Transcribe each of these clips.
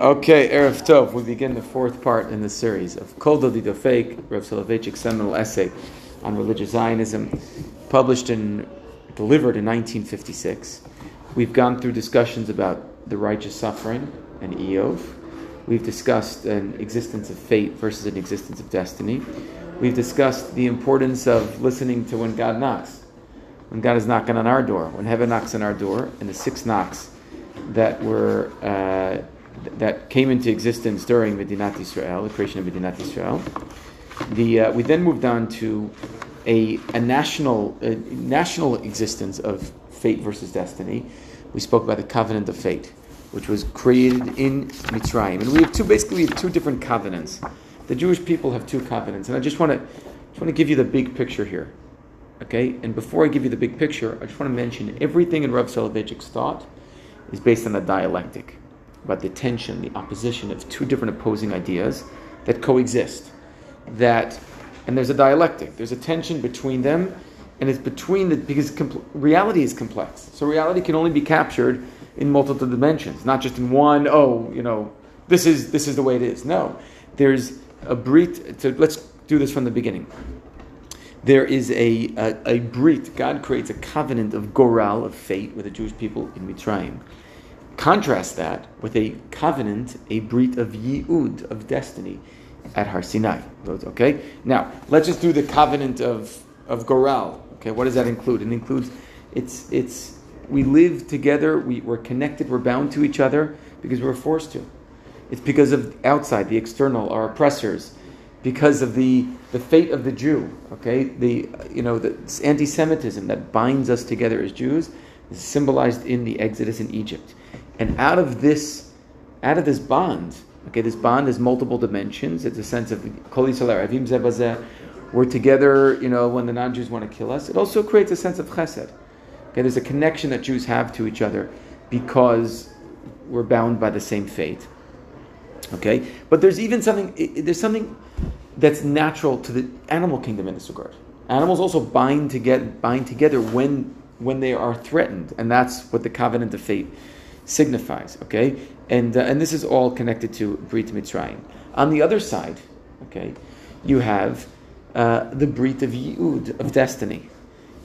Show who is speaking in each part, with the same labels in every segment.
Speaker 1: Okay, Erev Tov. We begin the fourth part in the series of Kol Dodi Dofek, Rav Soloveitchik's seminal essay on religious Zionism, published and delivered in 1956. We've gone through discussions about the righteous suffering and Iyov. We've discussed an existence of fate versus an existence of destiny. We've discussed the importance of listening to when God knocks. When God is knocking on our door, when heaven knocks on our door, and the six knocks that were uh, that came into existence during Medinat Israel, the creation of Medinat Israel. The, uh, we then moved on to a, a national a national existence of fate versus destiny. We spoke about the covenant of fate, which was created in Mitzrayim, and we have two basically have two different covenants. The Jewish people have two covenants, and I just want to just want to give you the big picture here. Okay, and before I give you the big picture, I just want to mention everything in Rav Soloveitchik's thought is based on a dialectic about the tension, the opposition of two different opposing ideas that coexist. That, and there's a dialectic. There's a tension between them, and it's between the because compl- reality is complex. So reality can only be captured in multiple dimensions, not just in one. Oh, you know, this is this is the way it is. No, there's a brit. Let's do this from the beginning. There is a, a, a brit. God creates a covenant of goral, of fate, with the Jewish people in Mitzrayim. Contrast that with a covenant, a brit of yi'ud, of destiny, at Har Sinai. Okay? Now, let's just do the covenant of, of Goral. Okay, what does that include? It includes, it's, it's, we live together, we, we're connected, we're bound to each other because we're forced to. It's because of outside, the external, our oppressors, because of the, the fate of the Jew. Okay, the you know the anti-Semitism that binds us together as Jews is symbolized in the Exodus in Egypt. And out of this, out of this bond, okay, this bond has multiple dimensions. It's a sense of. We're together, you know, when the non-Jews want to kill us. It also creates a sense of chesed. Okay, there's a connection that Jews have to each other because we're bound by the same fate. Okay, but there's even something. There's something that's natural to the animal kingdom in this regard. Animals also bind to get bind together when when they are threatened, and that's what the covenant of fate signifies. Okay, and uh, and this is all connected to Brit Mitzrayim. On the other side, okay, you have uh, the Brit of Yud of destiny,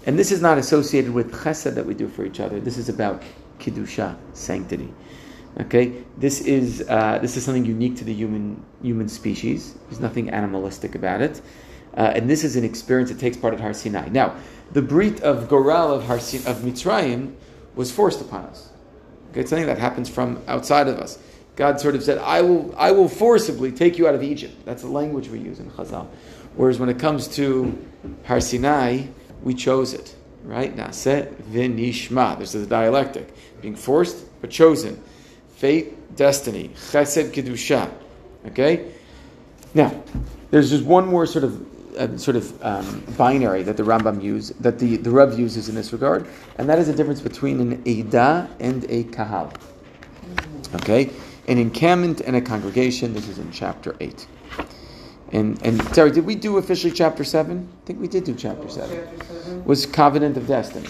Speaker 1: and this is not associated with Chesed that we do for each other. This is about Kiddusha, sanctity. Okay, this is uh, this is something unique to the human human species. There's nothing animalistic about it, uh, and this is an experience that takes part at Har Sinai. Now, the brit of Goral of Har of Mitzrayim was forced upon us. Okay, it's something that happens from outside of us. God sort of said, I will, I will forcibly take you out of Egypt. That's the language we use in Chazal. Whereas when it comes to Har Sinai, we chose it. Right? Naseh v'nishma. There's a dialectic. Being forced, but chosen. Fate, destiny. Chesed, kedusha. Okay? Now, there's just one more sort of uh, sort of um, binary that the Rambam uses, that the, the Rav uses in this regard, and that is the difference between an Eidah and a Kahal. Okay? An encampment and a congregation. This is in chapter 8. And, and Terry, did we do officially chapter 7? I think we did do chapter 7. Was Covenant of Destiny.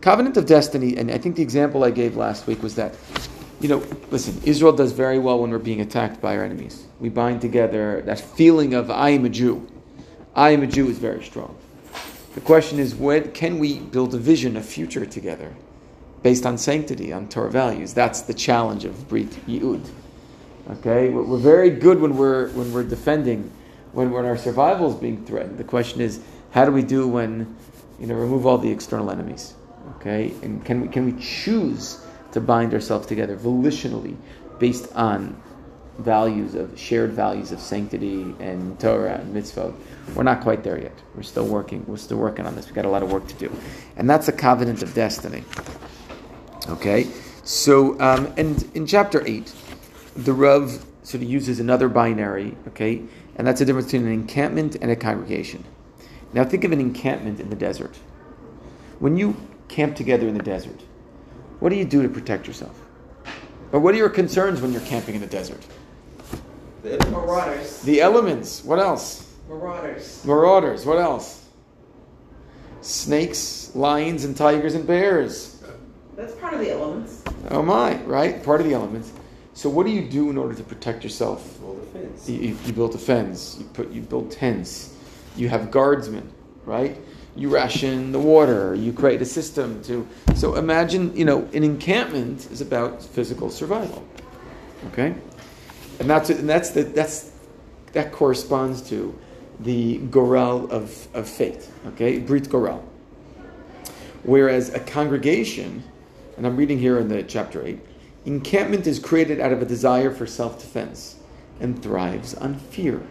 Speaker 1: Covenant of Destiny, and I think the example I gave last week was that, you know, listen, Israel does very well when we're being attacked by our enemies. We bind together that feeling of I am a Jew. I am a Jew is very strong. The question is, when can we build a vision, a future together, based on sanctity, on Torah values? That's the challenge of Brit Yud. Okay, we're very good when we're when we're defending, when, when our survival is being threatened. The question is, how do we do when, you know, remove all the external enemies? Okay, and can we can we choose to bind ourselves together volitionally, based on values of shared values of sanctity and Torah and mitzvot. We're not quite there yet. We're still working. We're still working on this. We've got a lot of work to do, and that's a covenant of destiny. Okay, so um, and in chapter eight, the Rav sort of uses another binary. Okay, and that's the difference between an encampment and a congregation. Now think of an encampment in the desert. When you camp together in the desert, what do you do to protect yourself? Or what are your concerns when you're camping in the desert?
Speaker 2: The marauders.
Speaker 1: The elements. What else?
Speaker 2: Marauders.
Speaker 1: Marauders. What else? Snakes, lions, and tigers and bears.
Speaker 2: That's part of the elements.
Speaker 1: Oh my, right? Part of the elements. So what do you do in order to protect yourself?
Speaker 2: Build a fence.
Speaker 1: You, you, you build a fence. You put you build tents. You have guardsmen, right? You ration the water. You create a system to. So imagine, you know, an encampment is about physical survival. Okay, and that's and that's the that's that corresponds to the goral of, of faith. Okay, brit goral. Whereas a congregation, and I'm reading here in the chapter eight, encampment is created out of a desire for self-defense and thrives on fear.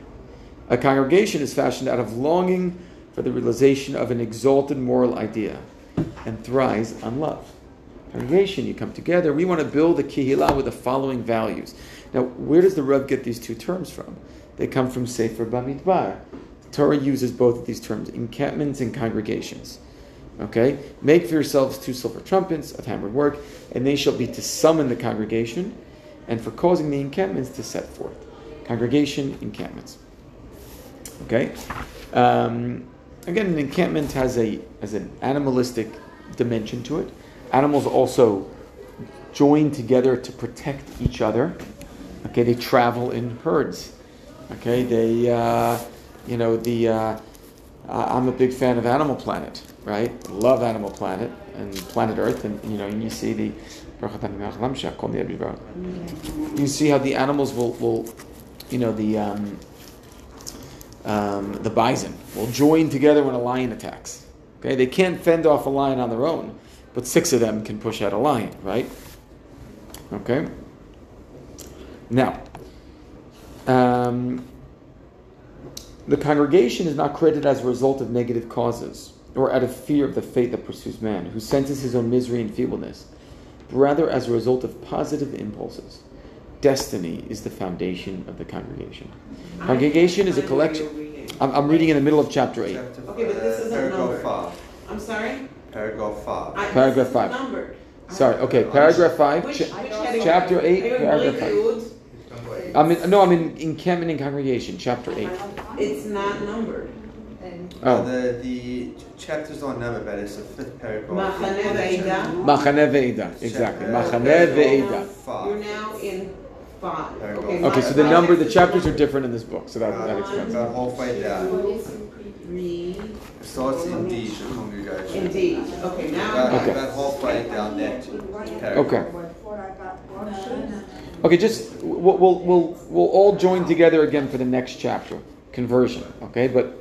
Speaker 1: A congregation is fashioned out of longing for the realization of an exalted moral idea and thrives on love. Congregation, you come together. We want to build a kihila with the following values. Now, where does the Rav get these two terms from? They come from Sefer Bamidbar. The Torah uses both of these terms, encampments and congregations. Okay? Make for yourselves two silver trumpets of hammered work, and they shall be to summon the congregation, and for causing the encampments to set forth. Congregation, encampments. Okay? Um, again, an encampment has a has an animalistic dimension to it. Animals also join together to protect each other. Okay, they travel in herds. Okay, they, uh, you know, the. Uh, I'm a big fan of Animal Planet, right? Love Animal Planet and Planet Earth, and you know, and you see the. You see how the animals will, will you know, the um, um, the bison will join together when a lion attacks. Okay, they can't fend off a lion on their own, but six of them can push out a lion, right? Okay. Now, um, the congregation is not created as a result of negative causes or out of fear of the fate that pursues man, who senses his own misery and feebleness, but rather as a result of positive impulses. Destiny is the foundation of the congregation. Congregation is a collection. I'm, I'm reading in the middle of chapter 8.
Speaker 3: Okay, but this isn't
Speaker 2: paragraph
Speaker 3: numbered.
Speaker 2: five.
Speaker 3: I'm sorry?
Speaker 2: Paragraph five.
Speaker 3: I-
Speaker 1: Paragraph
Speaker 3: this
Speaker 1: five.
Speaker 3: Numbered.
Speaker 1: Sorry, okay, paragraph 5,
Speaker 3: Which,
Speaker 1: cha-
Speaker 3: which category?
Speaker 1: chapter 8,
Speaker 3: Are
Speaker 1: paragraph 5.
Speaker 3: good?
Speaker 1: I'm in, no, I'm in encampment and congregation, chapter 8.
Speaker 3: It's not numbered.
Speaker 1: Oh.
Speaker 2: The, the chapters don't number, but it's the fifth paragraph.
Speaker 3: Machane Ve'ida.
Speaker 1: Machane Ve'ida, exactly.
Speaker 2: Chapter-
Speaker 1: Machane
Speaker 3: You're
Speaker 1: Ve'ida.
Speaker 3: now-
Speaker 2: Five.
Speaker 3: You're now in five.
Speaker 2: Paragraph
Speaker 3: Okay,
Speaker 2: five.
Speaker 1: Okay, so the number, the chapters are different in this book, so that, that
Speaker 2: Uh,
Speaker 1: explains it.
Speaker 2: about halfway down.
Speaker 3: Three,
Speaker 2: It starts indeed, the congregation.
Speaker 3: indeed. Okay, now.
Speaker 2: About,
Speaker 1: Okay.
Speaker 2: about halfway down that paragraph.
Speaker 1: Okay. Okay, just we'll, we'll, we'll, we'll all join together again for the next chapter conversion. Okay, but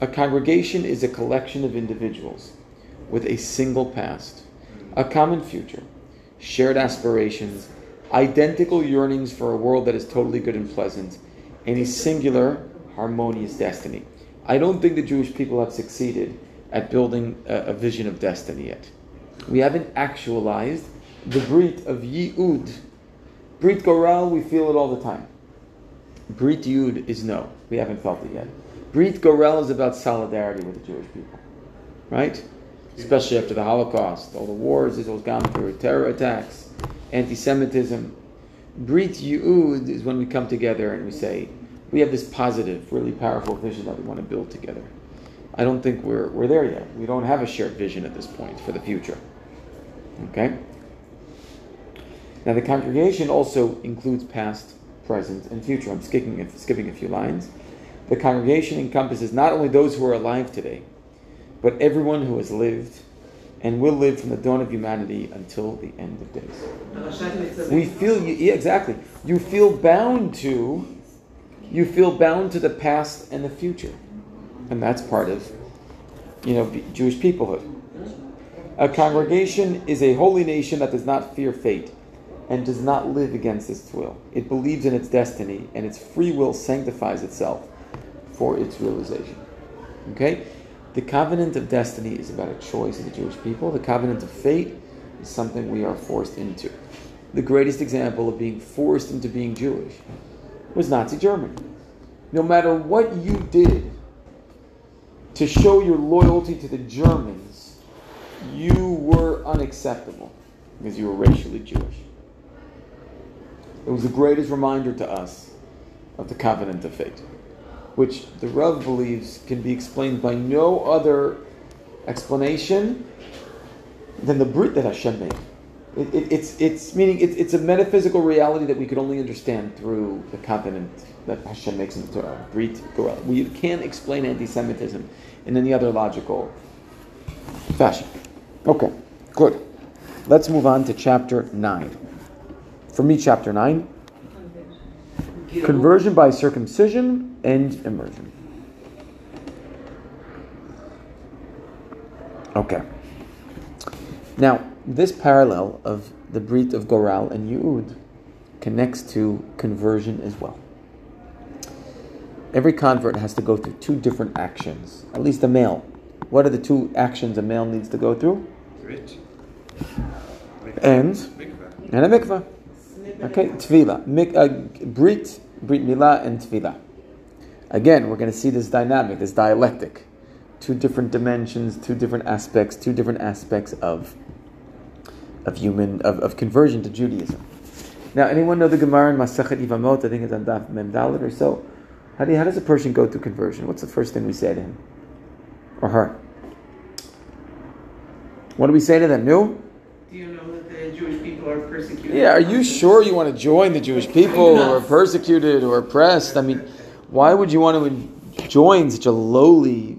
Speaker 1: a congregation is a collection of individuals with a single past, a common future, shared aspirations, identical yearnings for a world that is totally good and pleasant, and a singular, harmonious destiny. I don't think the Jewish people have succeeded at building a, a vision of destiny yet. We haven't actualized the Brit of Yi'ud. Brit Goral, we feel it all the time. Brit Yud is no. We haven't felt it yet. Brit Goral is about solidarity with the Jewish people. Right? Especially after the Holocaust, all the wars Israel's gone through, terror attacks, anti Semitism. Brit Yud is when we come together and we say, we have this positive, really powerful vision that we want to build together. I don't think we're, we're there yet. We don't have a shared vision at this point for the future. Okay? Now, the congregation also includes past, present, and future. I'm skipping, skipping a few lines. The congregation encompasses not only those who are alive today, but everyone who has lived and will live from the dawn of humanity until the end of days. We feel, yeah, exactly. You feel bound to, you feel bound to the past and the future, and that's part of, you know, Jewish peoplehood. A congregation is a holy nation that does not fear fate and does not live against its will. It believes in its destiny, and its free will sanctifies itself for its realization. Okay? The covenant of destiny is about a choice of the Jewish people. The covenant of fate is something we are forced into. The greatest example of being forced into being Jewish was Nazi Germany. No matter what you did to show your loyalty to the Germans, you were unacceptable because you were racially Jewish. It was the greatest reminder to us of the covenant of fate, which the Rav believes can be explained by no other explanation than the Brit that Hashem made. It, it, it's, it's meaning it, it's a metaphysical reality that we could only understand through the covenant that Hashem makes in the Torah. We can't explain anti-Semitism in any other logical fashion. Okay, good. Let's move on to chapter nine. For me, chapter nine: conversion by circumcision and immersion. Okay. Now, this parallel of the Brit of Goral and Yud connects to conversion as well. Every convert has to go through two different actions, at least a male. What are the two actions a male needs to go through?
Speaker 2: Rich.
Speaker 1: And
Speaker 2: Mikveh.
Speaker 1: and a mikvah. Okay, tevila, Mik, uh, brit, brit milah, and tevila. Again, we're going to see this dynamic, this dialectic, two different dimensions, two different aspects, two different aspects of of human of, of conversion to Judaism. Now, anyone know the Gemara in Masachet Yevamot? I think it's on Daf Mem Dalet or so. How do you, how does a person go through conversion? What's the first thing we say to him or her? What do we say to them? No.
Speaker 3: Do you know that the Jewish people are persecuted?
Speaker 1: Yeah, are you sure you want to join the Jewish people who are persecuted or oppressed? I mean, why would you want to join such a lowly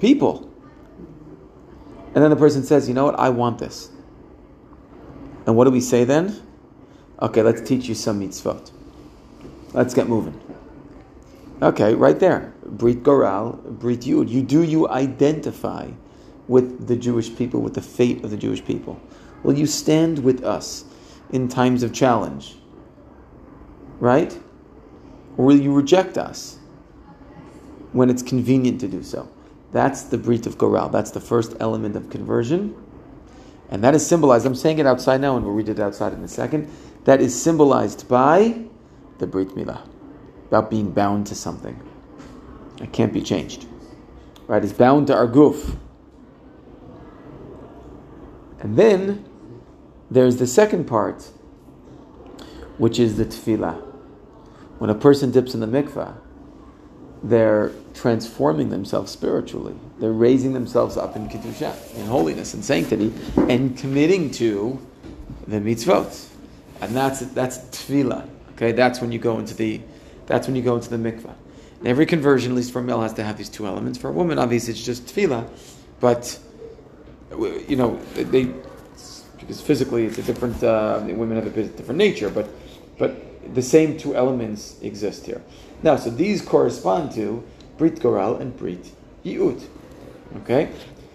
Speaker 1: people? And then the person says, you know what, I want this. And what do we say then? Okay, let's teach you some mitzvot. Let's get moving. Okay, right there. Brit Goral, Brit Yud. You do you identify with the Jewish people, with the fate of the Jewish people? Will you stand with us in times of challenge? Right? Or will you reject us when it's convenient to do so? That's the Brit of Goral. That's the first element of conversion. And that is symbolized, I'm saying it outside now, and we'll read it outside in a second. That is symbolized by the Brit Milah, about being bound to something. It can't be changed. Right? It's bound to our goof. And then there's the second part, which is the tevila. When a person dips in the mikvah, they're transforming themselves spiritually. They're raising themselves up in kedusha, in holiness and sanctity, and committing to the mitzvot. And that's that's tevila. Okay, that's when you go into the that's when you go into the mikvah. And every conversion, at least for a male, has to have these two elements. For a woman, obviously, it's just tevila, but you know they because physically it's a different. Uh, women have a bit different nature, but but the same two elements exist here. Now, so these correspond to Brit Goral and Brit Yi'ud. Okay?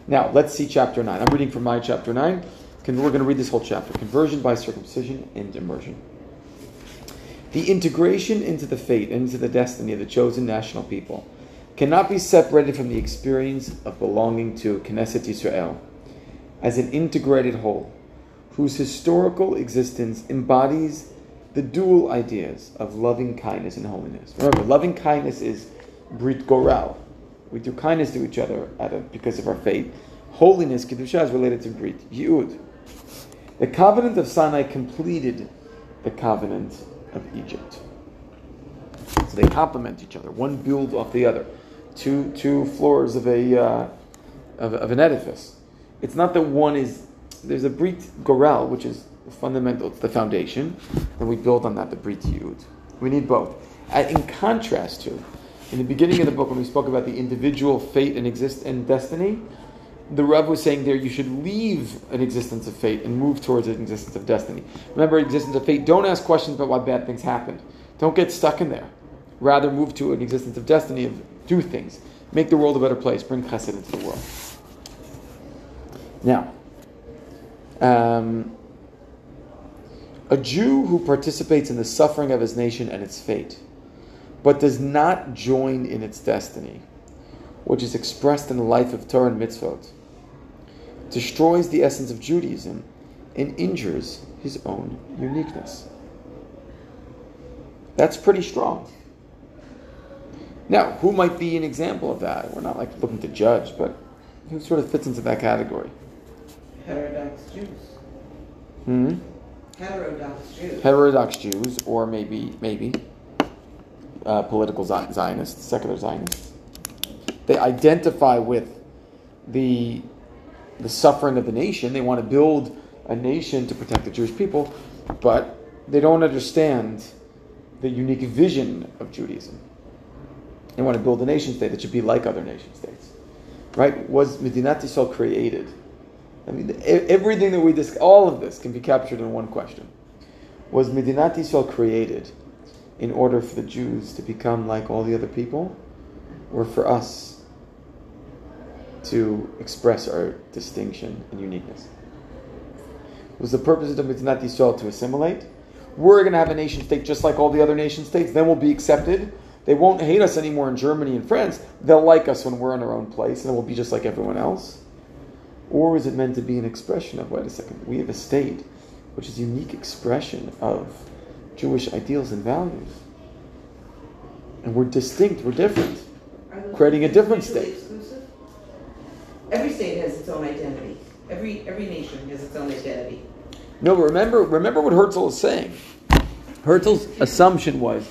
Speaker 1: Now, let's see chapter 9. I'm reading from my chapter 9. Con- We're going to read this whole chapter Conversion by circumcision and immersion. The integration into the fate, into the destiny of the chosen national people, cannot be separated from the experience of belonging to Knesset Yisrael as an integrated whole, whose historical existence embodies the dual ideas of loving kindness and holiness. Remember, loving kindness is Brit Goral. We do kindness to each other out of, because of our faith. Holiness, Kedusha, is related to Brit Yud. The covenant of Sinai completed the covenant of Egypt. So they complement each other. One builds off the other. Two, two floors of, a, uh, of, of an edifice. It's not that one is, there's a Brit Goral, which is fundamental, it's the foundation, and we build on that, the Brit Yud. We need both. Uh, In contrast to, in the beginning of the book, when we spoke about the individual fate and exist and destiny, the Rav was saying there you should leave an existence of fate and move towards an existence of destiny. Remember, existence of fate, don't ask questions about why bad things happened. Don't get stuck in there. Rather, move to an existence of destiny of do things. Make the world a better place. Bring chesed into the world. Now, um, a Jew who participates in the suffering of his nation and its fate, but does not join in its destiny, which is expressed in the life of Torah and mitzvot, destroys the essence of Judaism and injures his own uniqueness. That's pretty strong. Now, who might be an example of that? We're not like looking to judge, but who sort of fits into that category?
Speaker 3: Heterodox Jews.
Speaker 1: Hmm?
Speaker 3: Heterodox Jews.
Speaker 1: or maybe maybe uh, political Zionists, secular Zionists. They identify with the the suffering of the nation. They want to build a nation to protect the Jewish people, but they don't understand the unique vision of Judaism. They want to build a nation state that should be like other nation states. Right? Was Medinat Yisrael created? I mean, everything that we discuss, all of this can be captured in one question. Was Medinat Yisrael created in order for the Jews to become like all the other people, or for us to express our distinction and uniqueness? Was the purpose of Medinat Yisrael to assimilate? We're going to have a nation state just like all the other nation states, then we'll be accepted. They won't hate us anymore in Germany and France. They'll like us when we're in our own place, and we'll be just like everyone else. Or is it meant to be an expression of, wait a second, we have a state which is a unique expression of Jewish ideals and values. And we're distinct, we're different. Creating a different state.
Speaker 3: exclusive? Every state has its own identity. Every, every nation has its own identity.
Speaker 1: No, but remember, remember what Herzl is saying. Herzl's assumption was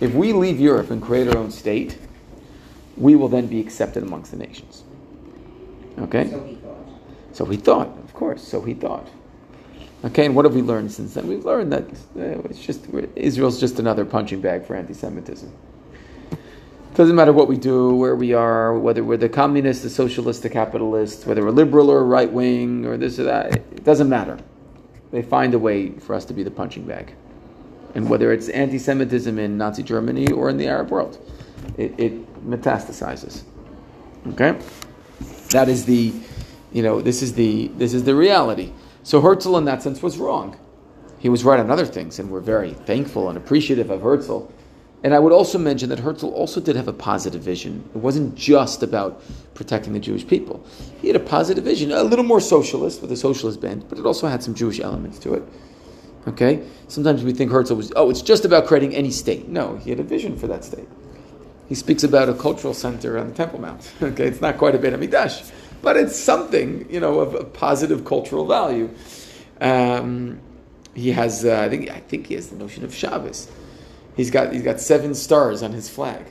Speaker 1: if we leave Europe and create our own state, we will then be accepted amongst the nations. Okay?
Speaker 3: So.
Speaker 1: So he thought, of course, so he thought. Okay, and what have we learned since then? We've learned that uh, it's just Israel's just another punching bag for anti-Semitism. Doesn't matter what we do, where we are, whether we're the communist, the socialist, the capitalist, whether we're liberal or right wing or this or that. It doesn't matter. They find a way for us to be the punching bag, and whether it's anti-Semitism in Nazi Germany or in the Arab world, it, it metastasizes. Okay, that is the, you know, this is the this is the reality. So Herzl, in that sense, was wrong. He was right on other things, and we're very thankful and appreciative of Herzl. And I would also mention that Herzl also did have a positive vision. It wasn't just about protecting the Jewish people. He had a positive vision, a little more socialist with a socialist bent, but it also had some Jewish elements to it. Okay? Sometimes we think Herzl was, oh, it's just about creating any state. No, he had a vision for that state. He speaks about a cultural center on the Temple Mount. Okay, it's not quite a Beit HaMikdash, but it's something, you know, of, of positive cultural value. Um, he has, uh, I think, I think he has the notion of Shabbos. He's got he's got seven stars on his flag,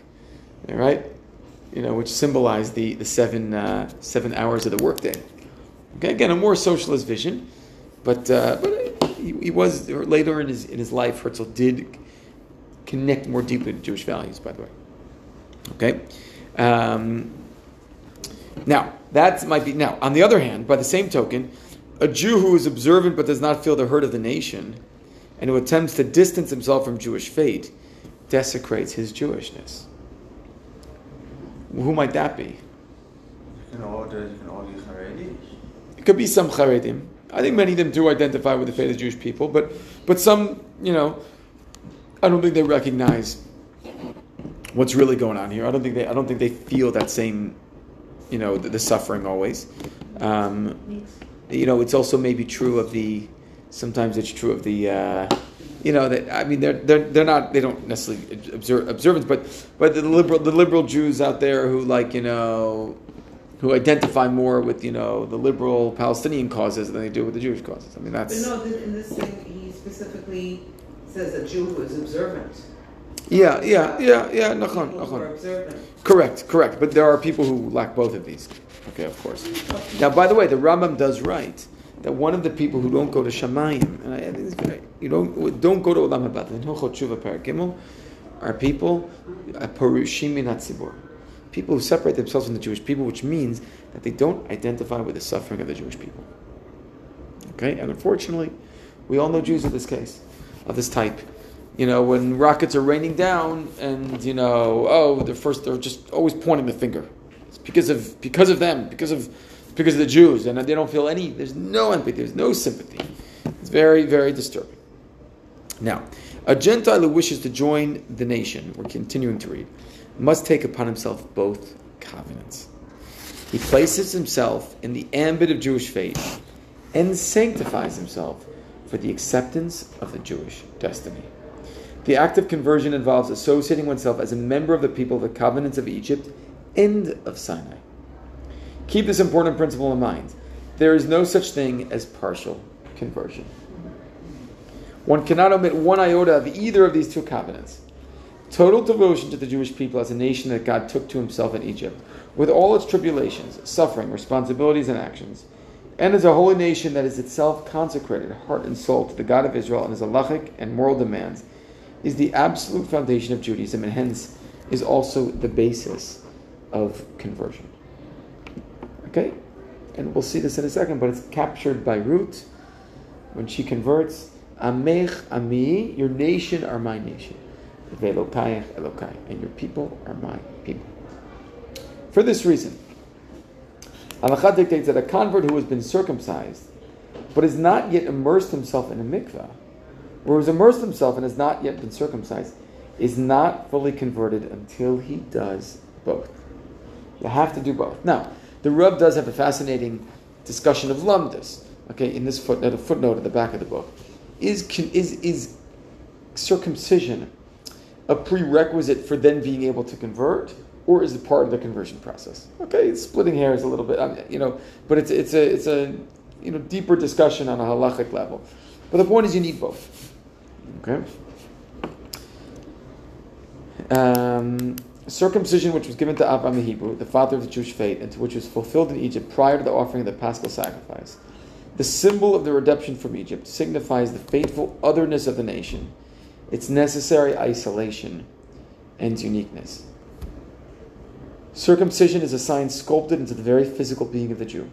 Speaker 1: all right? You know, which symbolize the the seven uh, seven hours of the workday. Okay, again, a more socialist vision, but uh, but he, he was later in his in his life. Herzl did connect more deeply to Jewish values. By the way, okay. Um, now that might be now. On the other hand, by the same token, a Jew who is observant but does not feel the hurt of the nation and who attempts to distance himself from Jewish faith desecrates his Jewishness. Who might that be?
Speaker 2: You can order, you can.
Speaker 1: It could be some Charedim. I think many of them do identify with the faith of the Jewish people, but but some, you know, I don't think they recognize what's really going on here. I don't think they I don't think they feel that same, you know, the, the suffering always. Um, you know, it's also maybe true of the. Sometimes it's true of the. Uh, you know that I mean they're they're they're not they don't necessarily observe observance, but but the liberal the liberal Jews out there who like you know who identify more with you know the liberal Palestinian causes than they do with the Jewish causes. I mean that's.
Speaker 3: But no, in this thing, he specifically says a Jew who is observant.
Speaker 1: Yeah yeah yeah yeah nachon, nachon. correct correct. But there are people who lack both of these. Okay, of course. Now, by the way, the Rambam does write that one of the people who don't go to Shemayim, and I think it's very, you don't don't go to Olam Haba, the Hilchot Tshuva Perek Gimel, are people parushim people who separate themselves from the Jewish people, which means that they don't identify with the suffering of the Jewish people. Okay, and unfortunately, we all know Jews of this case, of this type. You know, when rockets are raining down, and you know, oh, they're first, they're just always pointing the finger. It's because of because of them, because of because of the Jews, and they don't feel any. There's no empathy. There's no sympathy. It's very, very disturbing. Now, a Gentile who wishes to join the nation, we're continuing to read, must take upon himself both covenants. He places himself in the ambit of Jewish faith and sanctifies himself for the acceptance of the Jewish destiny. The act of conversion involves associating oneself as a member of the people of the covenants of Egypt and of Sinai. Keep this important principle in mind. There is no such thing as partial conversion. One cannot omit one iota of either of these two covenants. Total devotion to the Jewish people as a nation that God took to himself in Egypt, with all its tribulations, suffering, responsibilities, and actions, and as a holy nation that is itself consecrated, heart and soul, to the God of Israel and his halachic and moral demands, is the absolute foundation of Judaism and hence is also the basis of conversion. Okay? And we'll see this in a second, but it's captured by Ruth when she converts. Amech ami, your nation are my nation. Velokayach elokai, and your people are my people. For this reason, Halacha dictates that a convert who has been circumcised, but has not yet immersed himself in a mikvah, or has immersed himself and has not yet been circumcised, is not fully converted until he does both. You have to do both. Now, the Rav does have a fascinating discussion of lumdus. Okay, in this footnote, a footnote at the back of the book, is is is circumcision a prerequisite for then being able to convert, or is it part of the conversion process? Okay, splitting hairs a little bit, um, you know, but it's it's a it's a you know deeper discussion on a halachic level. But the point is, you need both. Okay. Um, circumcision, which was given to Abraham the Hebrew, the father of the Jewish faith, and to which was fulfilled in Egypt prior to the offering of the Paschal sacrifice, the symbol of the redemption from Egypt, signifies the faithful otherness of the nation, its necessary isolation, and uniqueness. Circumcision is a sign sculpted into the very physical being of the Jew.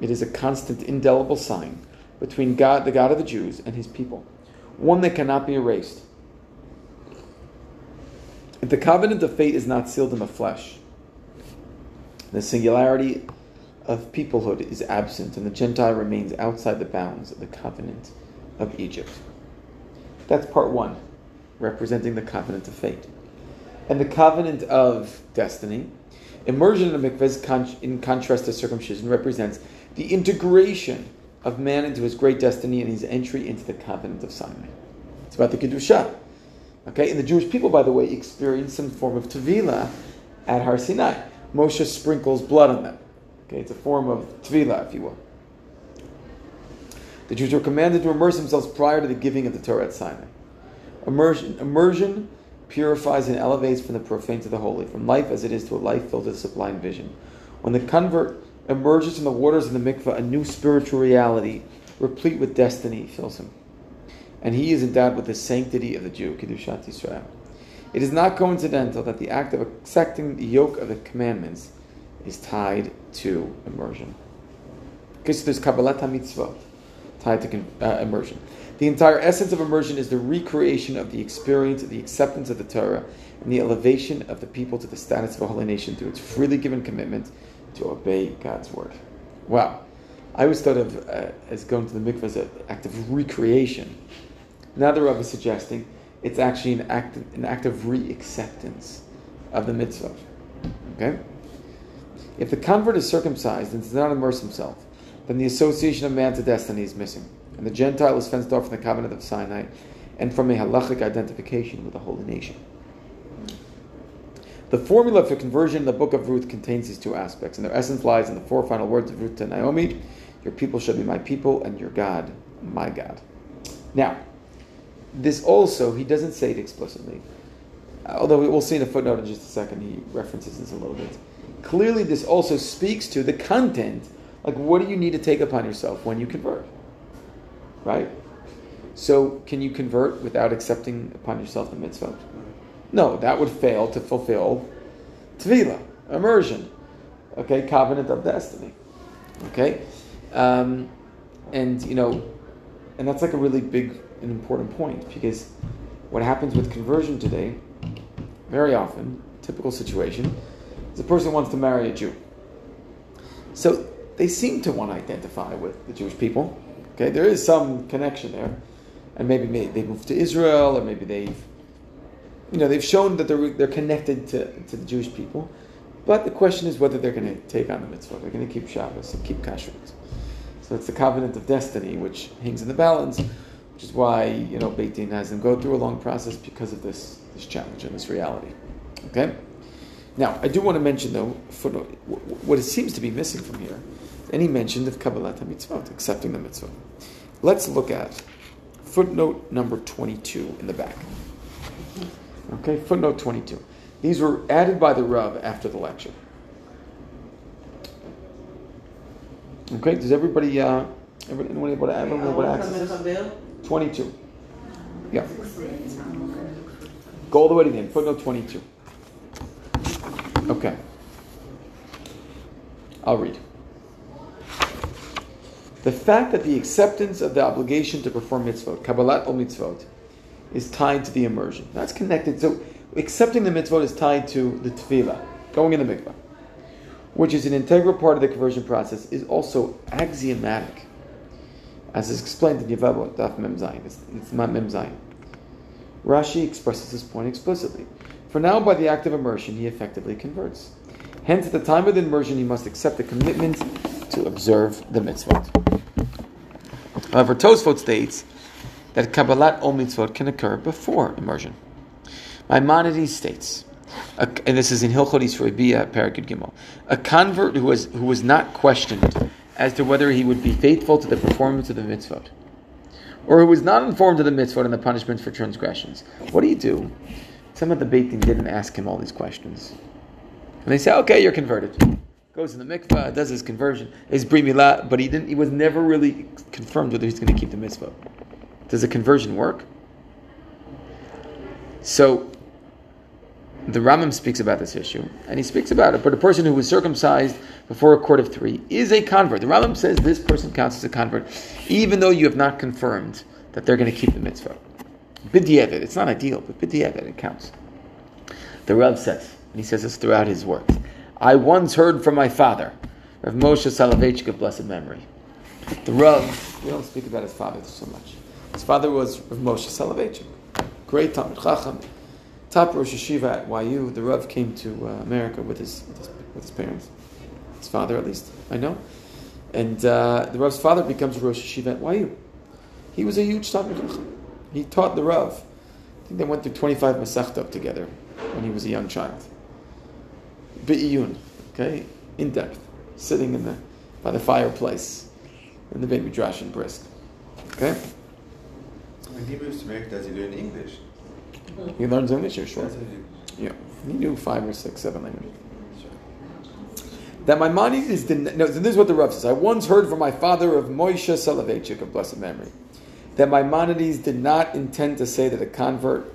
Speaker 1: It is a constant, indelible sign between God, the God of the Jews, and his people, one that cannot be erased. If the covenant of fate is not sealed in the flesh, the singularity of peoplehood is absent, and the Gentile remains outside the bounds of the covenant of Egypt. That's part one, representing the covenant of fate. And the covenant of destiny Immersion in a mikveh, in contrast to circumcision, represents the integration of man into his great destiny and his entry into the covenant of Sinai. It's about the kedusha. Okay, and the Jewish people, by the way, experience some form of tevila at Har Sinai. Moshe sprinkles blood on them. Okay, it's a form of tevila, if you will. The Jews were commanded to immerse themselves prior to the giving of the Torah at Sinai. Immersion, immersion purifies and elevates from the profane to the holy, from life as it is to a life filled with sublime vision. When the convert emerges from the waters of the mikveh, a new spiritual reality, replete with destiny, fills him. And he is endowed with the sanctity of the Jew, Kiddushat Yisrael. It is not coincidental that the act of accepting the yoke of the commandments is tied to immersion. Because there's Kabbalat HaMitzvot tied to uh, immersion. The entire essence of immersion is the recreation of the experience of the acceptance of the Torah and the elevation of the people to the status of a holy nation through its freely given commitment to obey God's word. Wow. I always thought of uh, as going to the mikvah as an act of recreation. Now the Rav is suggesting it's actually an act, an act of re-acceptance of the mitzvah. Okay? If the convert is circumcised and does not immerse himself, then the association of man to destiny is missing and the Gentile is fenced off from the covenant of Sinai and from a halachic identification with the holy nation. The formula for conversion in the book of Ruth contains these two aspects, and their essence lies in the four final words of Ruth to Naomi Your people shall be my people, and your God, my God. Now, this also, he doesn't say it explicitly, although we'll see in a footnote in just a second, he references this a little bit. Clearly, this also speaks to the content like, what do you need to take upon yourself when you convert? right? So, can you convert without accepting upon yourself the mitzvah? No, that would fail to fulfill tevila, immersion, okay, covenant of destiny, okay, um, and you know, and that's like a really big and important point because what happens with conversion today, very often, typical situation, is a person wants to marry a Jew. So they seem to want to identify with the Jewish people, Okay, there is some connection there, and maybe, maybe they moved to Israel, or maybe they've, you know, they've shown that they're they're connected to, to the Jewish people. But the question is whether they're going to take on the mitzvah. They're going to keep Shabbos and keep kashrut. So it's the covenant of destiny which hangs in the balance, which is why you know Beit Din has them go through a long process because of this this challenge and this reality. Okay. Now I do want to mention though footnote, what it seems to be missing from here any mention of Kabbalat HaMitzvot, accepting the mitzvah. Let's look at footnote number 22 in the back. Okay, footnote 22. These were added by the Rav after the lecture. Okay, does everybody, uh, everybody, anyone able to, everyone able to access this? Twenty-two. Yeah. Go all the way to the end, footnote twenty-two. Okay. I'll read. The fact that the acceptance of the obligation to perform mitzvot, Kabbalat ol mitzvot, is tied to the immersion. That's connected. So accepting the mitzvot is tied to the tevila, going in the mikvah, which is an integral part of the conversion process, is also axiomatic, as is explained in Yevamot, Daf Mem Zayin. It's, it's not Mem Zayin. Rashi expresses this point explicitly. For now, by the act of immersion, he effectively converts. Hence, at the time of the immersion, he must accept the commitment to observe the mitzvot. However, Tosfot states that Kabbalat ol mitzvot can occur before immersion. Maimonides states, and this is in Hilchot Yisrael uh, Parakid Gimel, a convert who was who was not questioned as to whether he would be faithful to the performance of the mitzvot, or who was not informed of the mitzvot and the punishments for transgressions. What do you do? Some of the Beit didn't ask him all these questions, and they say, "Okay, you're converted." Goes in the mikvah, does his conversion, his bri milah, but he didn't. He was never really confirmed whether he's going to keep the mitzvah. Does a conversion work? So the Rambam speaks about this issue, and he speaks about it. But a person who was circumcised before a court of three is a convert. The Rambam says this person counts as a convert, even though you have not confirmed that they're going to keep the mitzvah. B'diavad, it's not ideal, but b'diavad, it counts. The Rav says, and he says this throughout his work. I once heard from my father, Rav Moshe Soloveitchik of blessed memory. The Rav, we don't speak about his father so much. His father was Rav Moshe Soloveitchik, great Talmud Chacham, top Rosh Yeshiva at YU. The Rav came to uh, America with his, with his with his parents, his father at least I know, and uh, the Rav's father becomes Rosh Yeshiva at YU. He was a huge Talmud Chacham. He taught the Rav. I think they went through 25 Masechtot together when he was a young child. Be'iyun, okay, in depth, sitting in the by the fireplace in the Beit Midrash in Brisk. Okay,
Speaker 2: When he moves to America, does he learn English?
Speaker 1: he learns English, sure.
Speaker 2: That's
Speaker 1: Yeah, he knew five or six, seven languages. That Maimonides is den- no. This is what the Rav says. I once heard from my father of Moishe Soloveitchik of blessed memory that Maimonides did not intend to say that a convert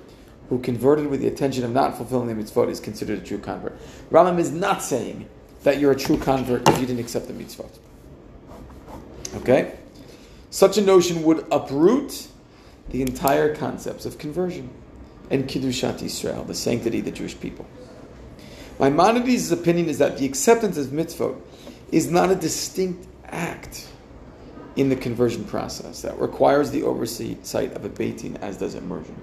Speaker 1: who converted with the intention of not fulfilling the mitzvot is considered a true convert. Rambam is not saying that you're a true convert if you didn't accept the mitzvot. Okay, such a notion would uproot the entire concepts of conversion and kiddushat Israel, the sanctity of the Jewish people. Maimonides' opinion is that the acceptance of mitzvot is not a distinct act in the conversion process that requires the oversight of a beit din, as does immersion.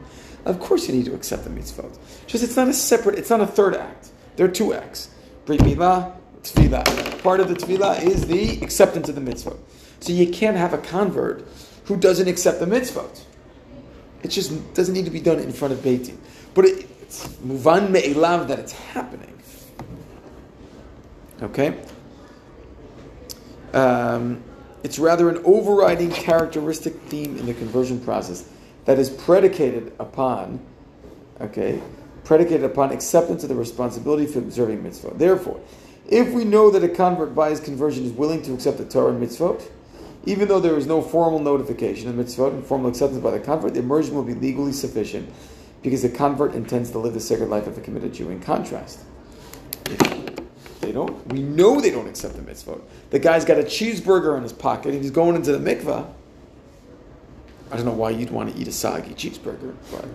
Speaker 1: Of course, you need to accept the mitzvot. Just it's not a separate. It's not a third act. There are two acts: brit milah, tevila. Part of the tevila is the acceptance of the mitzvot. So you can't have a convert who doesn't accept the mitzvot. It just doesn't need to be done in front of beit din. But it, it's muvan me'elav that it's happening. Okay? Um, it's rather an overriding characteristic theme in the conversion process that is predicated upon, okay, predicated upon acceptance of the responsibility for observing mitzvah. Therefore, if we know that a convert by his conversion is willing to accept the Torah and mitzvot, even though there is no formal notification of mitzvot and formal acceptance by the convert, the immersion will be legally sufficient because the convert intends to live the sacred life of a committed Jew. In contrast, they don't. We know they don't accept the mitzvot. The guy's got a cheeseburger in his pocket and he's going into the mikvah. I don't know why you'd want to eat a soggy cheeseburger, but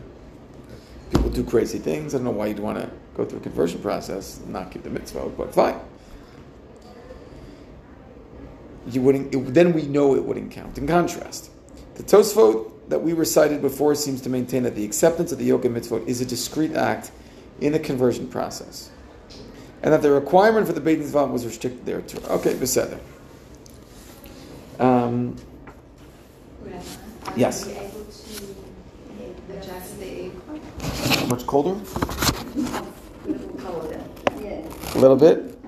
Speaker 1: people do crazy things. I don't know why you'd want to go through a conversion process and not keep the mitzvot, but fine. You wouldn't. It, then we know it wouldn't count. In contrast, the Tosfot that we recited before seems to maintain that the acceptance of the yoke mitzvot is a discrete act in the conversion process and that the requirement for the Beit Mitzvah was restricted there too. Okay, beseder. Um, Yes.
Speaker 4: Are you able to adjust the
Speaker 1: much colder? A little bit?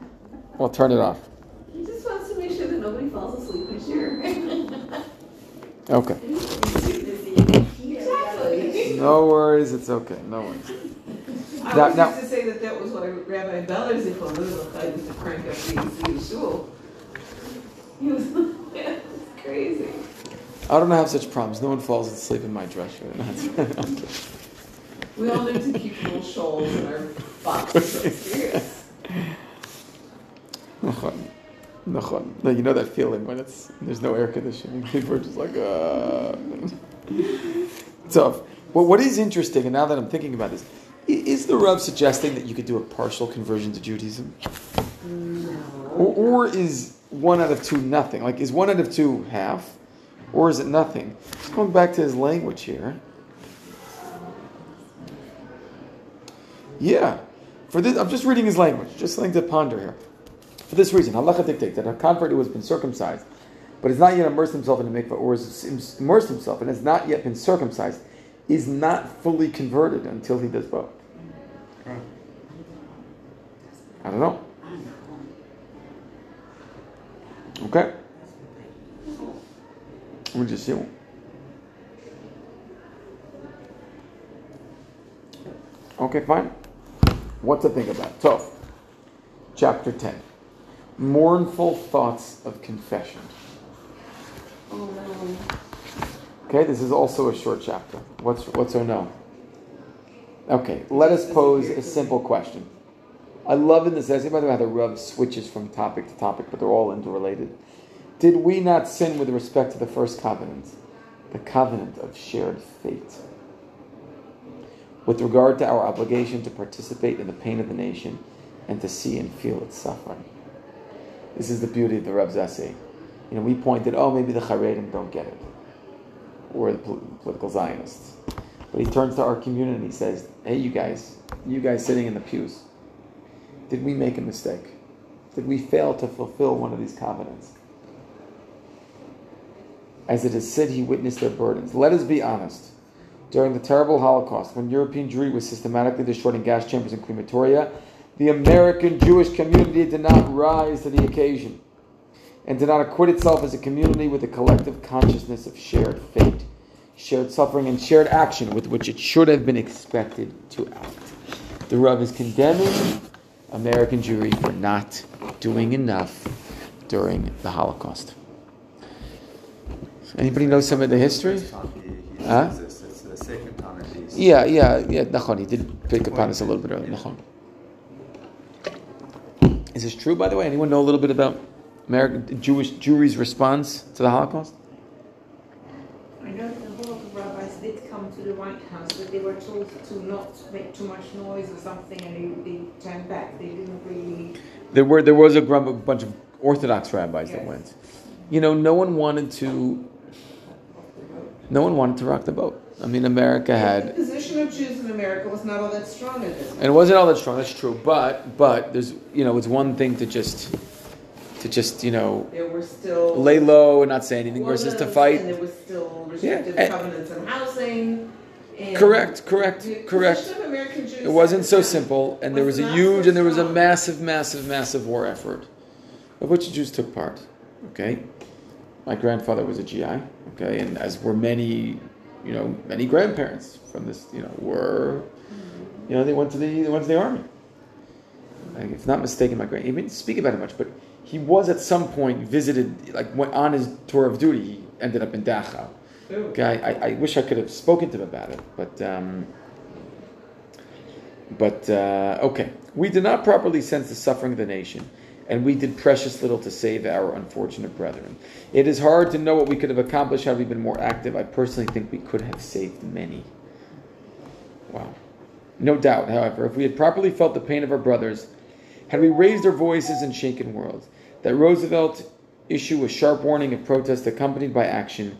Speaker 1: Well, turn it off.
Speaker 3: He just wants to make sure that nobody falls asleep this year.
Speaker 1: Okay.
Speaker 3: Exactly.
Speaker 1: No worries, it's okay. No worries.
Speaker 3: I
Speaker 1: Now-
Speaker 3: was
Speaker 1: now-
Speaker 3: used to say that that was why Rabbi Beller used to crank up the, the shul. He was, it's crazy.
Speaker 1: I don't have such problems. No one falls asleep in my dress shirt.
Speaker 3: We all need to keep little shawls in our boxes. Yes.
Speaker 1: No, you know that feeling when it's there's no air conditioning. People are just like, uh. tough. Well, what is interesting, and now that I'm thinking about this, is the Rav suggesting that you could do a partial conversion to Judaism?
Speaker 3: No.
Speaker 1: Or, or is one out of two nothing? Like, is one out of two half? Or is it nothing? Just going back to his language here. Yeah. For this, I'm just reading his language, just something to ponder here. For this reason, halacha dictates that a convert who has been circumcised, but has not yet immersed himself in the mikvah, or has immersed himself and has not yet been circumcised, is not fully converted until he does both. I don't know. Okay? We just see. Okay, fine. What to think about? So, chapter 10 Mournful Thoughts of Confession. Okay, this is also a short chapter. What's, what's or no? Okay, let us pose a simple question. I love in this essay, by the way, how the Rav switches from topic to topic, but they're all interrelated. Did we not sin with respect to the first covenant, the covenant of shared fate? With regard to our obligation to participate in the pain of the nation and to see and feel its suffering. This is the beauty of the Rav's essay. You know, we pointed, oh, maybe the Haredim don't get it, or the political Zionists. But he turns to our community and he says, hey, you guys, you guys sitting in the pews, did we make a mistake? Did we fail to fulfill one of these covenants? As it is said, he witnessed their burdens. Let us be honest. During the terrible Holocaust, when European Jewry was systematically destroyed in gas chambers and crematoria, the American Jewish community did not rise to the occasion and did not acquit itself as a community with a collective consciousness of shared fate, shared suffering, and shared action with which it should have been expected to act. The Rav is condemning American Jewry for not doing enough during the Holocaust. Anybody know some of the history?
Speaker 2: First time he, he
Speaker 1: Huh?
Speaker 2: says this. It's the second time at least.
Speaker 1: Yeah, yeah, yeah. Nachon, he did pick upon us a little bit earlier. Nachon. Is this true, by the way? Anyone know a little bit about American Jewish Jewry's response to the Holocaust?
Speaker 5: I know that a lot of rabbis did come to the White House, but they were told to not make too much noise or something, and they, they turned back. They didn't really.
Speaker 1: There were there was a grum- a bunch of Orthodox rabbis that went. You know, no one wanted to. No one wanted to rock the boat. I mean, America
Speaker 3: The
Speaker 1: had,
Speaker 3: position of Jews America was not all that strong at this
Speaker 1: and it wasn't all that strong. That's true, but but there's you know it's one thing to just to just you know
Speaker 3: There were still
Speaker 1: lay low and not say anything versus to fight.
Speaker 3: And there was still restrictive
Speaker 1: and-
Speaker 3: covenants on housing. And
Speaker 1: Correct, correct, correct.
Speaker 3: of American Jews
Speaker 1: It wasn't so simple, and there was a huge
Speaker 3: so
Speaker 1: and there was a massive, massive, massive war effort, of which the Jews took part. Okay, my grandfather was a GI. Okay, and as were many, you know, many grandparents from this, you know, were, you know, they went to the they went to the army. Like, if not mistaken, my grand he didn't speak about it much, but he was at some point visited, like went on his tour of duty. He ended up in Dachau. Okay, I, I wish I could have spoken to him about it, but um, but uh, okay, we did not properly sense the suffering of the nation, and we did precious little to save our unfortunate brethren. It is hard to know what we could have accomplished had we been more active. I personally think we could have saved many. Wow. No doubt, however, if we had properly felt the pain of our brothers, had we raised our voices in shaken worlds, that Roosevelt issue a sharp warning of protest accompanied by action,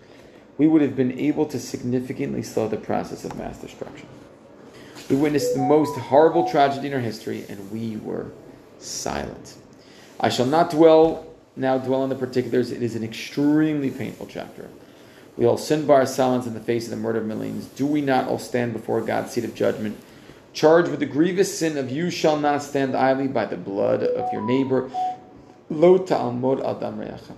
Speaker 1: we would have been able to significantly slow the process of mass destruction. We witnessed the most horrible tragedy in our history, and we were silent. I shall not dwell now dwell on the particulars. It is an extremely painful chapter. We all sin by our silence in the face of the murder of millions. Do we not all stand before God's seat of judgment, charged with the grievous sin of you shall not stand idly by the blood of your neighbor? Lo ta'amod al dam re'acha.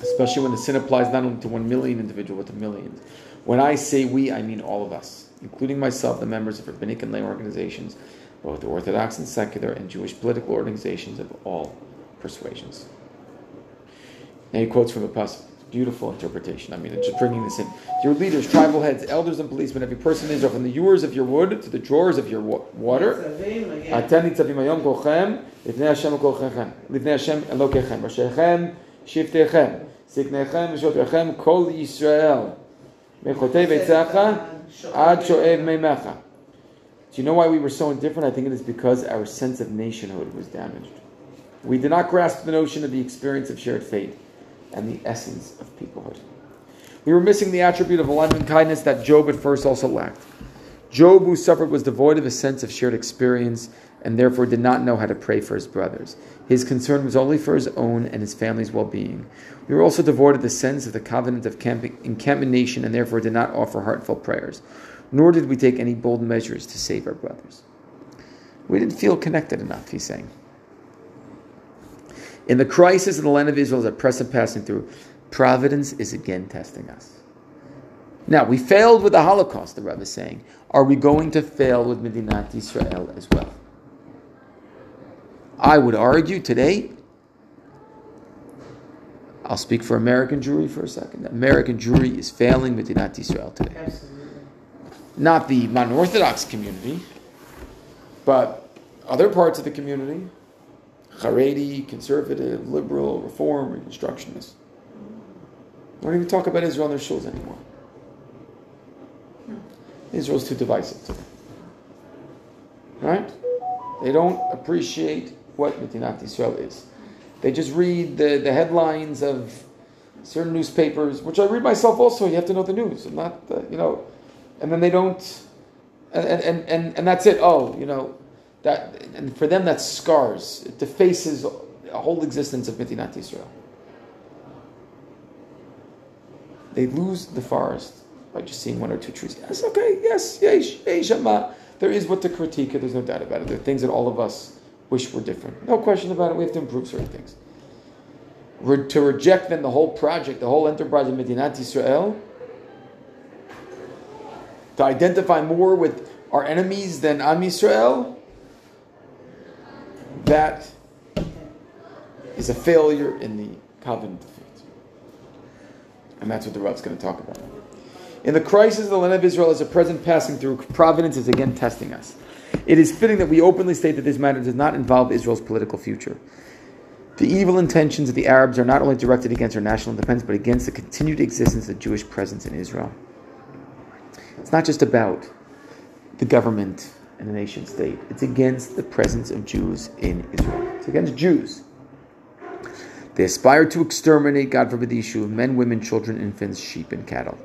Speaker 1: Especially when the sin applies not only to one million individual, but to millions. When I say we, I mean all of us, including myself, the members of rabbinic and lay organizations, both Orthodox and secular, and Jewish political organizations of all persuasions. And he quotes from the pasuk. Beautiful interpretation. I mean, it's just bringing this in. Your leaders, tribal heads, elders, and policemen, every person in Israel, from the ewers of your wood to the drawers of your wa- water.
Speaker 3: Tzavim, yeah.
Speaker 1: אתם ניצבים היום כולכם לפני השם כולכם, לפני השם אלוקיכם, ראשיכם, שבטיכם, זקניכם ושותיכם, כל ישראל, מחוטי ביצך עד שואב מימיך. Do you know why we were so indifferent? I think it is because our sense of nationhood was damaged. We did not grasp the notion of the experience of shared fate and the essence of peoplehood. We were missing the attribute of and kindness that Job at first also lacked. Job, who suffered, was devoid of a sense of shared experience and therefore did not know how to pray for his brothers. His concern was only for his own and his family's well being. We were also devoid of the sense of the covenant of encampment and therefore did not offer heartfelt prayers, nor did we take any bold measures to save our brothers. We didn't feel connected enough, he's saying. In the crisis of the land of Israel as a present passing through, providence is again testing us. Now, we failed with the Holocaust, the Rebbe is saying. Are we going to fail with Medinat Israel as well? I would argue today, I'll speak for American Jewry for a second. American Jewry is failing Medinat Israel today.
Speaker 3: Absolutely.
Speaker 1: Not the modern Orthodox community, but other parts of the community Haredi, conservative, liberal, reform, reconstructionist. They don't even talk about Israel in their shuls anymore. Israel's too divisive. Right? They don't appreciate what Medinat Israel is. They just read the, the headlines of certain newspapers, which I read myself also. You have to know the news. I'm not, uh, you know, and then they don't, and, and, and, and that's it. Oh, you know, that, and for them that's scars. It defaces a whole existence of Medinat Israel. They lose the forest by just seeing one or two trees. Yes, okay, yes, yesh, yesh. There is what to critique, there's no doubt about it. There are things that all of us wish were different. No question about it, we have to improve certain things. Re- to reject then the whole project, the whole enterprise of Medinat Israel, to identify more with our enemies than Am Yisrael, that is a failure in the covenant of faith. And that's what the Rav's going to talk about. In the crisis the land of Israel is a present passing through, providence is again testing us. It is fitting that we openly state that this matter does not involve Israel's political future. The evil intentions of the Arabs are not only directed against our national independence, but against the continued existence of Jewish presence in Israel. It's not just about the government and the nation state, it's against the presence of Jews in Israel. It's against Jews. They aspire to exterminate, God forbid, the issue of men, women, children, infants, sheep, and cattle.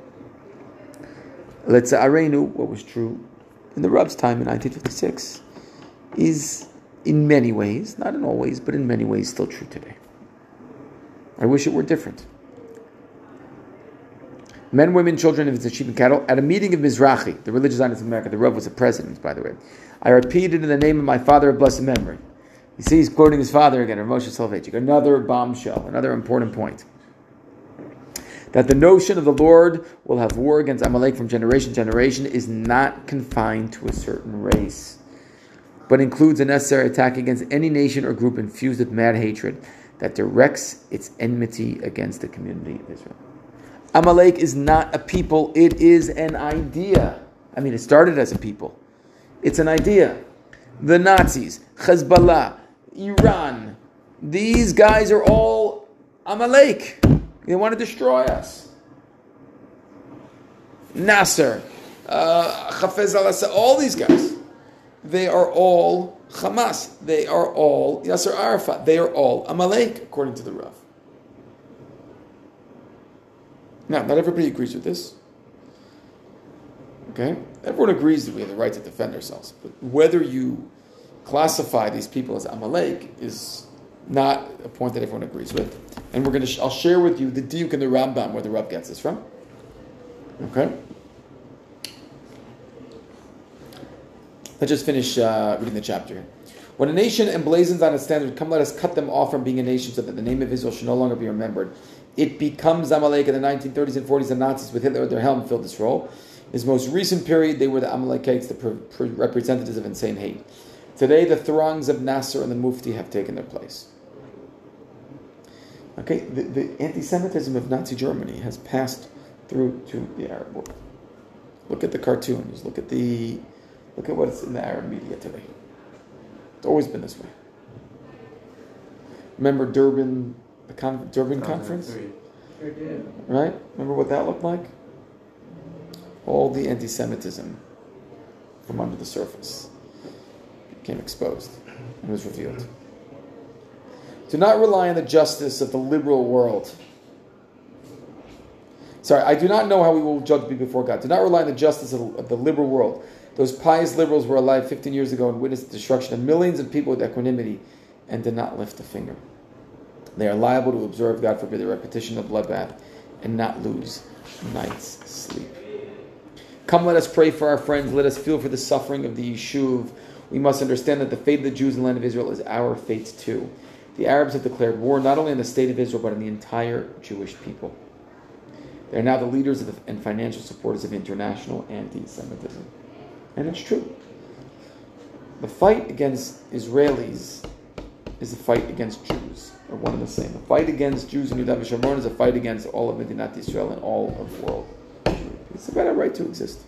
Speaker 1: Letza'arenu, uh, what was true in the Rav's time in 1956, is in many ways, not in all ways, but in many ways, still true today. I wish it were different. Men, women, children, infants, and sheep and cattle. At a meeting of Mizrahi, the religious Zionists of America, the Rav was a president, by the way. I repeated in the name of my father of blessed memory. You see, he's quoting his father again, Moshe Soloveichik. Another bombshell, another important point. That the notion of the Lord will have war against Amalek from generation to generation is not confined to a certain race, but includes a necessary attack against any nation or group infused with mad hatred that directs its enmity against the community of Israel. Amalek is not a people, it is an idea. I mean, it started as a people. It's an idea. The Nazis, Hezbollah, Iran, these guys are all Amalek. They want to destroy us. Nasser, uh, al Assad, all these guys, they are all Hamas. They are all Yasser Arafat. They are all Amalek, according to the Rav. Now, not everybody agrees with this. Okay? Everyone agrees that we have the right to defend ourselves. But whether you classify these people as Amalek is not a point that everyone agrees with. And we're going to, sh- I'll share with you the Diuk and the Rambam where the Rav gets this from. Okay? Let's just finish uh, reading the chapter here. When a nation emblazons on its standard, come let us cut them off from being a nation so that the name of Israel should no longer be remembered. It becomes Amalek in the 1930s and 40s. The Nazis with Hitler at their helm filled this role. In his most recent period, they were the Amalekites, the pre- pre- representatives of insane hate. Today, the throngs of Nasser and the Mufti have taken their place. Okay, the, the anti-Semitism of Nazi Germany has passed through to the Arab world. Look at the cartoons. Look at the, look at what's in the Arab media today. It's always been this way. Remember Durban, the con- Durban conference,
Speaker 3: Sure do.
Speaker 1: right? Remember what that looked like? All the anti-Semitism from under the surface became exposed and was revealed. Do not rely on the justice of the liberal world. Sorry, I do not know how we will judge be before God. Do not rely on the justice of of the liberal world. Those pious liberals were alive 15 years ago and witnessed the destruction of millions of people with equanimity and did not lift a finger. They are liable to observe, God forbid, the repetition of bloodbath and not lose night's sleep. Come, let us pray for our friends. Let us feel for the suffering of the Yishuv. We must understand that the fate of the Jews in the land of Israel is our fate too. The Arabs have declared war not only on the state of Israel, but on the entire Jewish people. They are now the leaders the, and financial supporters of international anti Semitism. And it's true. The fight against Israelis is a fight against Jews, or one and the same. The fight against Jews in Yudav Shomron is a fight against all of Medinat Israel and all of the world. It's about our right to exist.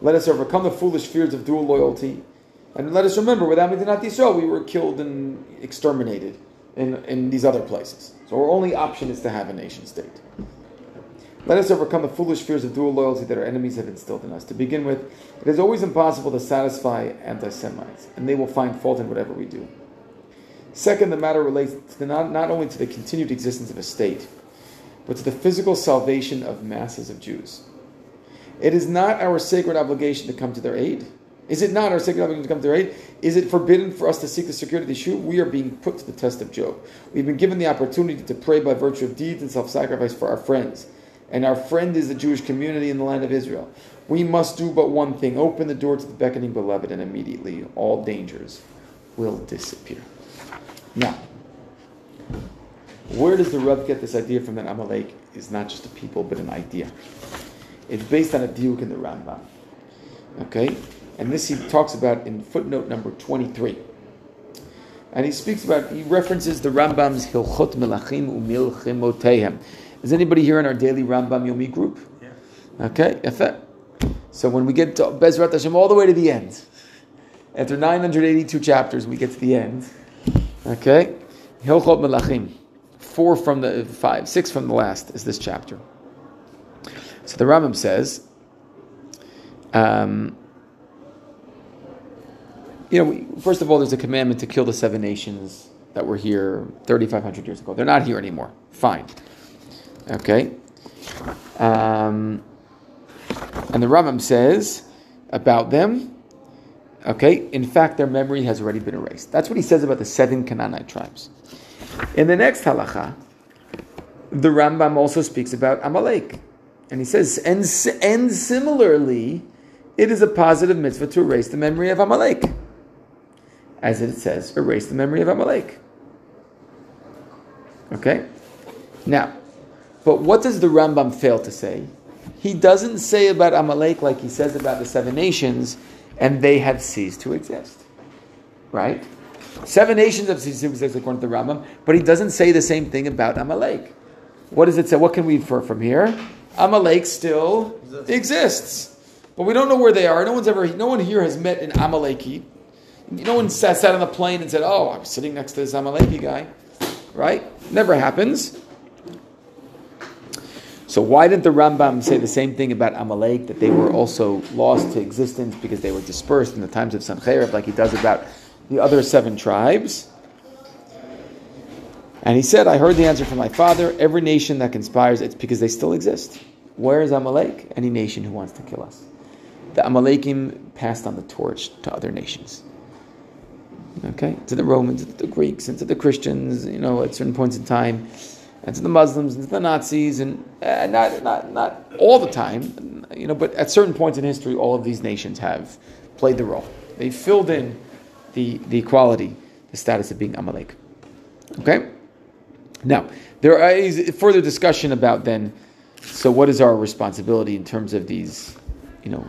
Speaker 1: Let us overcome the foolish fears of dual loyalty, and let us remember, without Medinat Israel, we were killed and exterminated in, in these other places. So our only option is to have a nation state. Let us overcome the foolish fears of dual loyalty that our enemies have instilled in us. To begin with, it is always impossible to satisfy anti Semites, and they will find fault in whatever we do. Second, the matter relates not, not only to the continued existence of a state, but to the physical salvation of masses of Jews. It is not our sacred obligation to come to their aid. Is it not our sacred obligation to come to their aid? Is it forbidden for us to seek the security of the Yishuv? We are being put to the test of Job. We've been given the opportunity to pray by virtue of deeds and self sacrifice for our friends. And our friend is the Jewish community in the land of Israel. We must do but one thing open the door to the beckoning beloved, and immediately all dangers will disappear. Now, where does the Rav get this idea from that Amalek is not just a people but an idea? It's based on a diuk in the Rambam. Okay? And this he talks about in footnote number 23. And he speaks about, he references the Rambam's Hilchot Melachim Umilchimotehem. Is anybody here in our daily Rambam Yomi group?
Speaker 2: Yeah.
Speaker 1: Okay, Efe. So when we get to Bezrat Hashem all the way to the end, after 982 chapters, we get to the end. Okay? Hilchot Melachim. Four from the, five, six from the last is this chapter. So the Rambam says, um, you know, first of all, there's a commandment to kill the seven nations that were here 3,500 years ago. They're not here anymore. Fine. Okay. Um, and the Rambam says about them, okay, in fact, their memory has already been erased. That's what he says about the seven Canaanite tribes. In the next halacha, the Rambam also speaks about Amalek. And he says, and, and similarly, it is a positive mitzvah to erase the memory of Amalek. As it says, erase the memory of Amalek. Okay? Now, but what does the Rambam fail to say? He doesn't say about Amalek like he says about the seven nations, and they have ceased to exist. Right? Seven nations have ceased to exist according to the Rambam, but he doesn't say the same thing about Amalek. What does it say? What can we infer from here? Amalek still exists. But we don't know where they are. No one's ever no one here has met an Amaleki. No one sat, sat on the plane and said, Oh, I'm sitting next to this Amaleki guy. Right? Never happens. So why didn't the Rambam say the same thing about Amalek, that they were also lost to existence because they were dispersed in the times of Sancherib, like he does about the other seven tribes? And he said, I heard the answer from my father. Every nation that conspires, it's because they still exist. Where is Amalek? Any nation who wants to kill us. The Amalekim passed on the torch to other nations. Okay? To the Romans, to the Greeks, and to the Christians, you know, at certain points in time, and to the Muslims, and to the Nazis, and uh, not, not, not all the time, you know, but at certain points in history, all of these nations have played the role. They filled in the, the equality, the status of being Amalek. Okay? Now, there is further discussion about then, so what is our responsibility in terms of these, you know,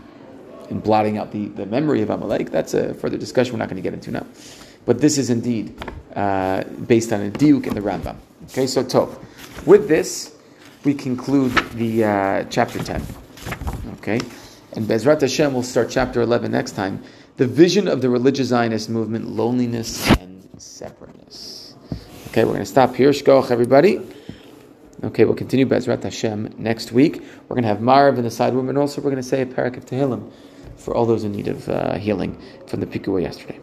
Speaker 1: in blotting out the, the memory of Amalek? That's a further discussion we're not going to get into now. but this is indeed uh, based on a diuk in the Rambam. Okay, so Tov. With this, we conclude the uh, chapter 10. Okay, and Bezrat Hashem will start chapter 11 next time. The vision of the religious Zionist movement, loneliness and separateness. Okay, we're going to stop here. Shkoch, everybody. Okay, we'll continue Bezrat Hashem next week. We're going to have Maariv in the side room, and also we're going to say a perek of Tehillim for all those in need of uh, healing from the pigua yesterday.